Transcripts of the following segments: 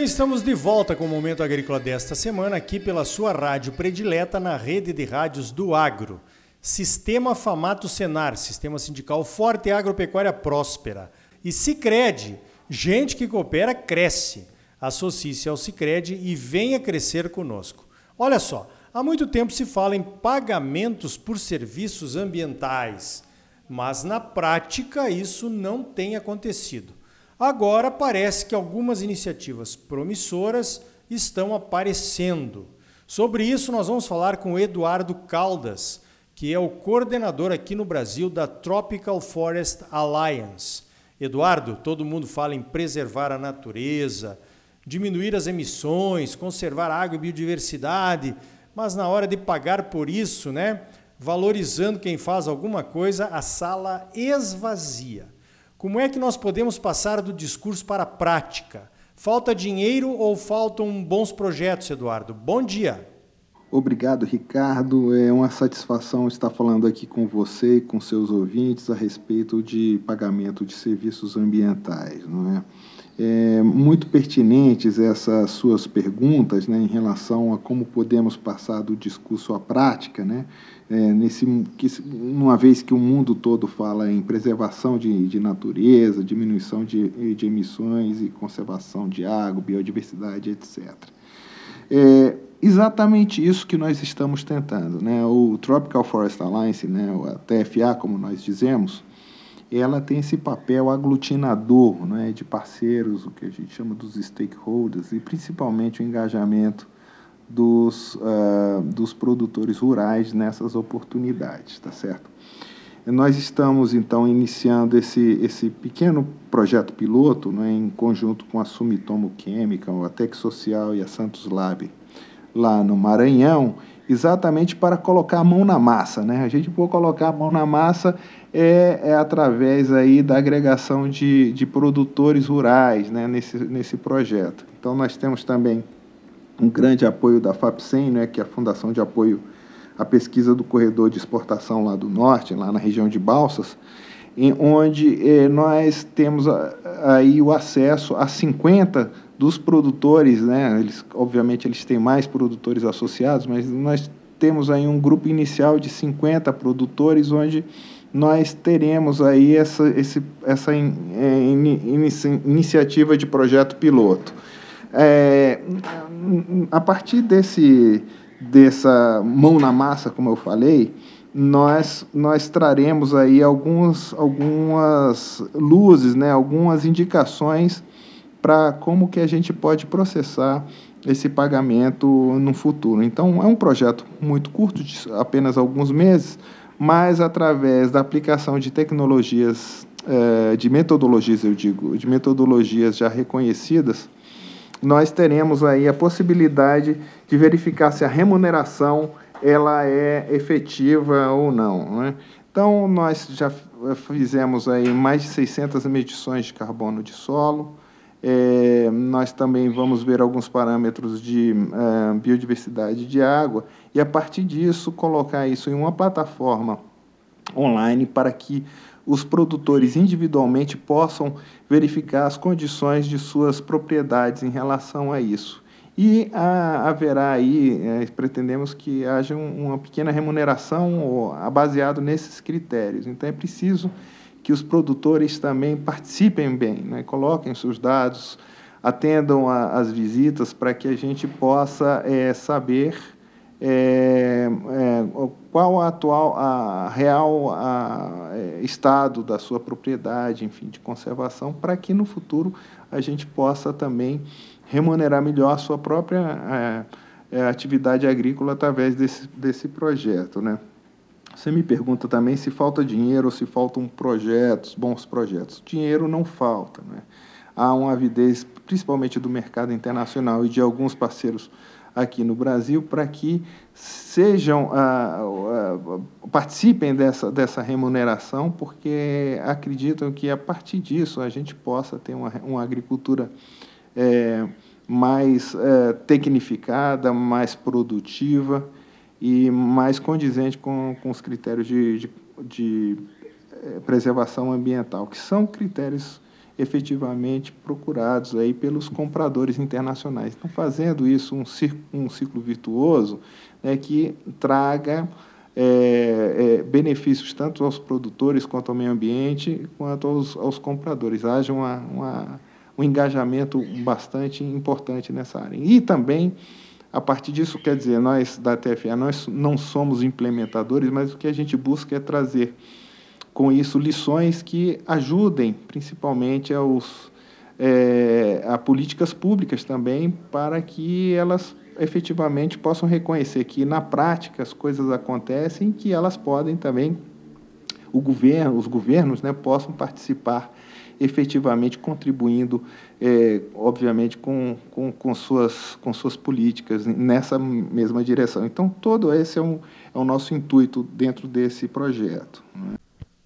bem, estamos de volta com o Momento Agrícola desta semana, aqui pela sua rádio predileta na rede de rádios do Agro. Sistema Famato Senar, Sistema Sindical Forte e Agropecuária Próspera. E Cicred, gente que coopera, cresce. Associe-se ao Cicred e venha crescer conosco. Olha só, há muito tempo se fala em pagamentos por serviços ambientais, mas na prática isso não tem acontecido. Agora parece que algumas iniciativas promissoras estão aparecendo. Sobre isso, nós vamos falar com Eduardo Caldas, que é o coordenador aqui no Brasil da Tropical Forest Alliance. Eduardo, todo mundo fala em preservar a natureza, diminuir as emissões, conservar água e biodiversidade, mas na hora de pagar por isso, né, valorizando quem faz alguma coisa, a sala esvazia. Como é que nós podemos passar do discurso para a prática? Falta dinheiro ou faltam bons projetos, Eduardo? Bom dia. Obrigado, Ricardo. É uma satisfação estar falando aqui com você e com seus ouvintes a respeito de pagamento de serviços ambientais, não é? É, muito pertinentes essas suas perguntas né, em relação a como podemos passar do discurso à prática, né, é, nesse, que, uma vez que o mundo todo fala em preservação de, de natureza, diminuição de, de emissões e conservação de água, biodiversidade, etc. É exatamente isso que nós estamos tentando. Né? O Tropical Forest Alliance, né, a TFA, como nós dizemos, ela tem esse papel aglutinador né, de parceiros, o que a gente chama dos stakeholders, e principalmente o engajamento dos, uh, dos produtores rurais nessas oportunidades, tá certo? Nós estamos, então, iniciando esse, esse pequeno projeto piloto né, em conjunto com a Sumitomo Chemical, a Tec Social e a Santos Lab, lá no Maranhão, exatamente para colocar a mão na massa. Né? A gente for colocar a mão na massa é, é através aí da agregação de, de produtores rurais né, nesse, nesse projeto. Então, nós temos também um grande apoio da FAPSEM, né, que é a Fundação de Apoio à Pesquisa do Corredor de Exportação lá do Norte, lá na região de Balsas, em onde eh, nós temos aí o acesso a 50 dos produtores, né? Eles, obviamente, eles têm mais produtores associados, mas nós temos aí um grupo inicial de 50 produtores, onde nós teremos aí essa, esse, essa in, é, in, iniciativa de projeto piloto. É, a partir desse, dessa mão na massa, como eu falei, nós, nós traremos aí alguns, algumas luzes, né, algumas indicações para como que a gente pode processar esse pagamento no futuro. Então, é um projeto muito curto, de apenas alguns meses, mas através da aplicação de tecnologias, eh, de metodologias, eu digo, de metodologias já reconhecidas, nós teremos aí a possibilidade de verificar se a remuneração ela é efetiva ou não. Né? Então, nós já fizemos aí mais de 600 medições de carbono de solo, é, nós também vamos ver alguns parâmetros de uh, biodiversidade de água e, a partir disso, colocar isso em uma plataforma online para que os produtores individualmente possam verificar as condições de suas propriedades em relação a isso. E a, haverá aí, é, pretendemos que haja um, uma pequena remuneração baseado nesses critérios. Então, é preciso que os produtores também participem bem, né? coloquem seus dados, atendam as visitas para que a gente possa é, saber é, é, qual a atual, a real a, é, estado da sua propriedade, enfim, de conservação, para que no futuro a gente possa também remunerar melhor a sua própria é, é, atividade agrícola através desse, desse projeto, né? Você me pergunta também se falta dinheiro ou se faltam projetos, bons projetos. Dinheiro não falta. Né? Há uma avidez, principalmente do mercado internacional e de alguns parceiros aqui no Brasil, para que sejam ah, ah, participem dessa, dessa remuneração, porque acreditam que a partir disso a gente possa ter uma, uma agricultura é, mais é, tecnificada, mais produtiva e mais condizente com, com os critérios de, de, de eh, preservação ambiental, que são critérios efetivamente procurados aí pelos compradores internacionais. Então, fazendo isso um ciclo, um ciclo virtuoso né, que traga é, é, benefícios tanto aos produtores quanto ao meio ambiente, quanto aos, aos compradores. Haja uma, uma, um engajamento bastante importante nessa área. E também, a partir disso, quer dizer, nós da TFA, nós não somos implementadores, mas o que a gente busca é trazer com isso lições que ajudem principalmente aos, é, a políticas públicas também para que elas efetivamente possam reconhecer que na prática as coisas acontecem e que elas podem também governo, os governos, né, possam participar efetivamente contribuindo, é, obviamente, com, com, com, suas, com suas políticas nessa mesma direção. Então, todo esse é, um, é o nosso intuito dentro desse projeto. Né?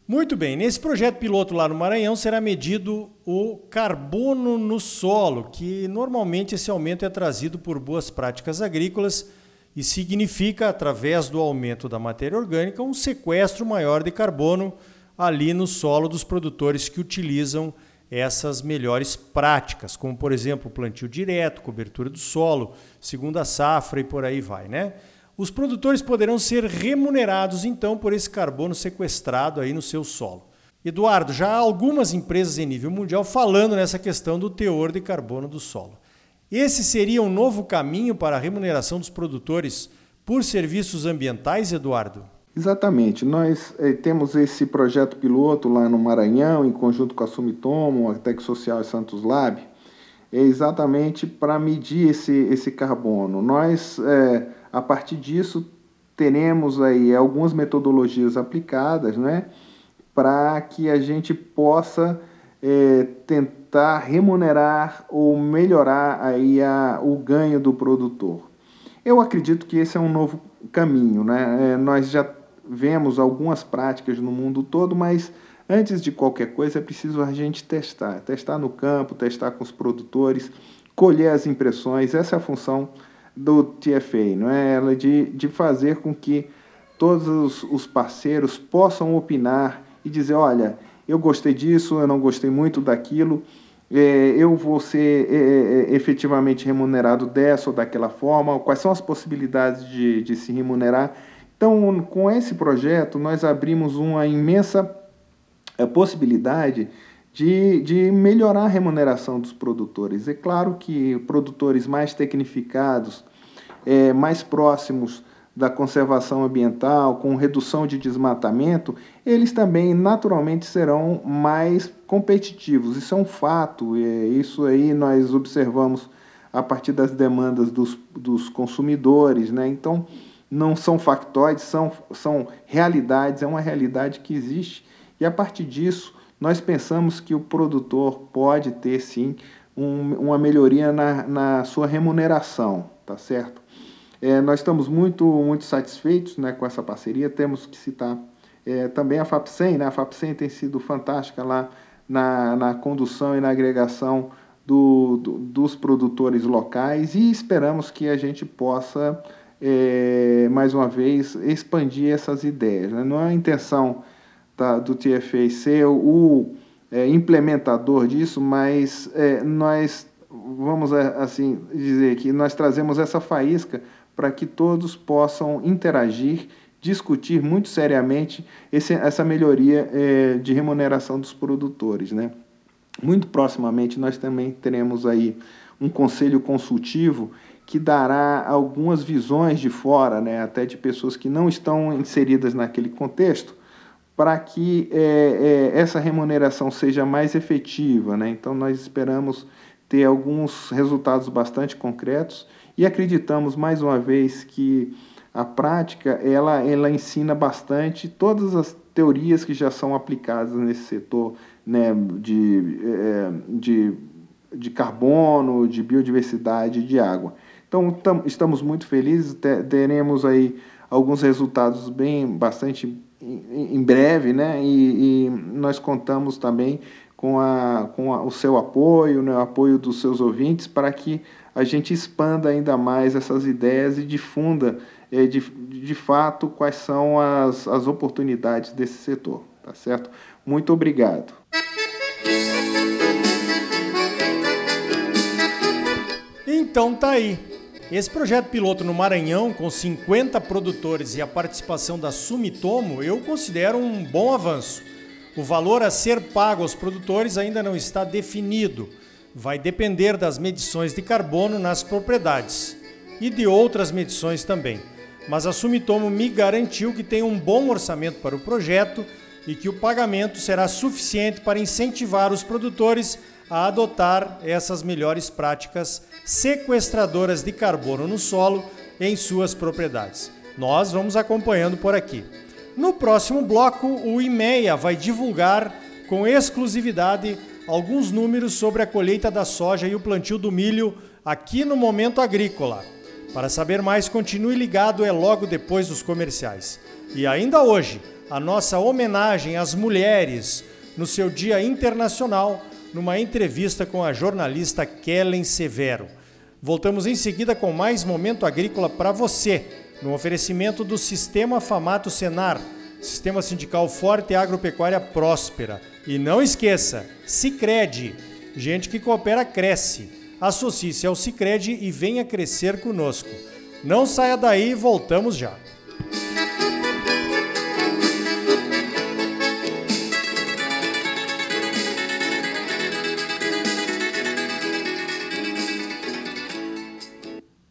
Muito bem, nesse projeto piloto lá no Maranhão será medido o carbono no solo, que normalmente esse aumento é trazido por boas práticas agrícolas e significa, através do aumento da matéria orgânica, um sequestro maior de carbono ali no solo dos produtores que utilizam essas melhores práticas, como por exemplo plantio direto, cobertura do solo, segunda safra e por aí vai, né? Os produtores poderão ser remunerados então por esse carbono sequestrado aí no seu solo. Eduardo, já há algumas empresas em nível mundial falando nessa questão do teor de carbono do solo. Esse seria um novo caminho para a remuneração dos produtores por serviços ambientais, Eduardo? Exatamente. Nós eh, temos esse projeto piloto lá no Maranhão, em conjunto com a Sumitomo, a Tec Social e Santos Lab, é exatamente para medir esse, esse carbono. Nós eh, a partir disso, teremos aí algumas metodologias aplicadas, né, para que a gente possa é, tentar remunerar ou melhorar aí a, o ganho do produtor. Eu acredito que esse é um novo caminho, né? É, nós já vemos algumas práticas no mundo todo, mas antes de qualquer coisa é preciso a gente testar, testar no campo, testar com os produtores, colher as impressões. Essa é a função do TFA, não é? Ela de, de fazer com que todos os, os parceiros possam opinar e dizer, olha, eu gostei disso, eu não gostei muito daquilo, é, eu vou ser é, é, é efetivamente remunerado dessa ou daquela forma, quais são as possibilidades de, de se remunerar. Então, com esse projeto, nós abrimos uma imensa é, possibilidade de, de melhorar a remuneração dos produtores. É claro que produtores mais tecnificados, é, mais próximos da conservação ambiental, com redução de desmatamento, eles também naturalmente serão mais competitivos. Isso é um fato, é, isso aí nós observamos a partir das demandas dos, dos consumidores. Né? Então, não são factóides, são, são realidades, é uma realidade que existe, e a partir disso nós pensamos que o produtor pode ter sim um, uma melhoria na, na sua remuneração, tá certo? É, nós estamos muito, muito satisfeitos né, com essa parceria, temos que citar é, também a FAPSEM, né? a FAPSEM tem sido fantástica lá na, na condução e na agregação do, do, dos produtores locais e esperamos que a gente possa, é, mais uma vez, expandir essas ideias. Né? Não é a intenção da, do TFA ser o é, implementador disso, mas é, nós vamos é, assim dizer que nós trazemos essa faísca para que todos possam interagir, discutir muito seriamente esse, essa melhoria é, de remuneração dos produtores, né? Muito proximamente nós também teremos aí um conselho consultivo que dará algumas visões de fora, né, até de pessoas que não estão inseridas naquele contexto, para que é, é, essa remuneração seja mais efetiva. Né? Então, nós esperamos ter alguns resultados bastante concretos e acreditamos, mais uma vez, que a prática ela, ela ensina bastante todas as teorias que já são aplicadas nesse setor né, de, é, de, de carbono, de biodiversidade de água. Então, tam, estamos muito felizes, teremos aí alguns resultados bem bastante em breve, né? E, e, nós contamos também com, a, com a, o seu apoio, né, o apoio dos seus ouvintes, para que a gente expanda ainda mais essas ideias e difunda é, de, de fato quais são as, as oportunidades desse setor. Tá certo? Muito obrigado. Então tá aí. Esse projeto piloto no Maranhão, com 50 produtores e a participação da Sumitomo, eu considero um bom avanço o valor a ser pago aos produtores ainda não está definido. Vai depender das medições de carbono nas propriedades e de outras medições também. Mas a Sumitomo me garantiu que tem um bom orçamento para o projeto e que o pagamento será suficiente para incentivar os produtores a adotar essas melhores práticas sequestradoras de carbono no solo em suas propriedades. Nós vamos acompanhando por aqui. No próximo bloco, o IMEA vai divulgar com exclusividade alguns números sobre a colheita da soja e o plantio do milho aqui no Momento Agrícola. Para saber mais, continue ligado, é logo depois dos comerciais. E ainda hoje, a nossa homenagem às mulheres no seu Dia Internacional numa entrevista com a jornalista Kellen Severo. Voltamos em seguida com mais momento agrícola para você, no oferecimento do Sistema Famato Senar, Sistema Sindical Forte e Agropecuária Próspera. E não esqueça, Sicredi, gente que coopera cresce. Associe-se ao Sicredi e venha crescer conosco. Não saia daí, voltamos já.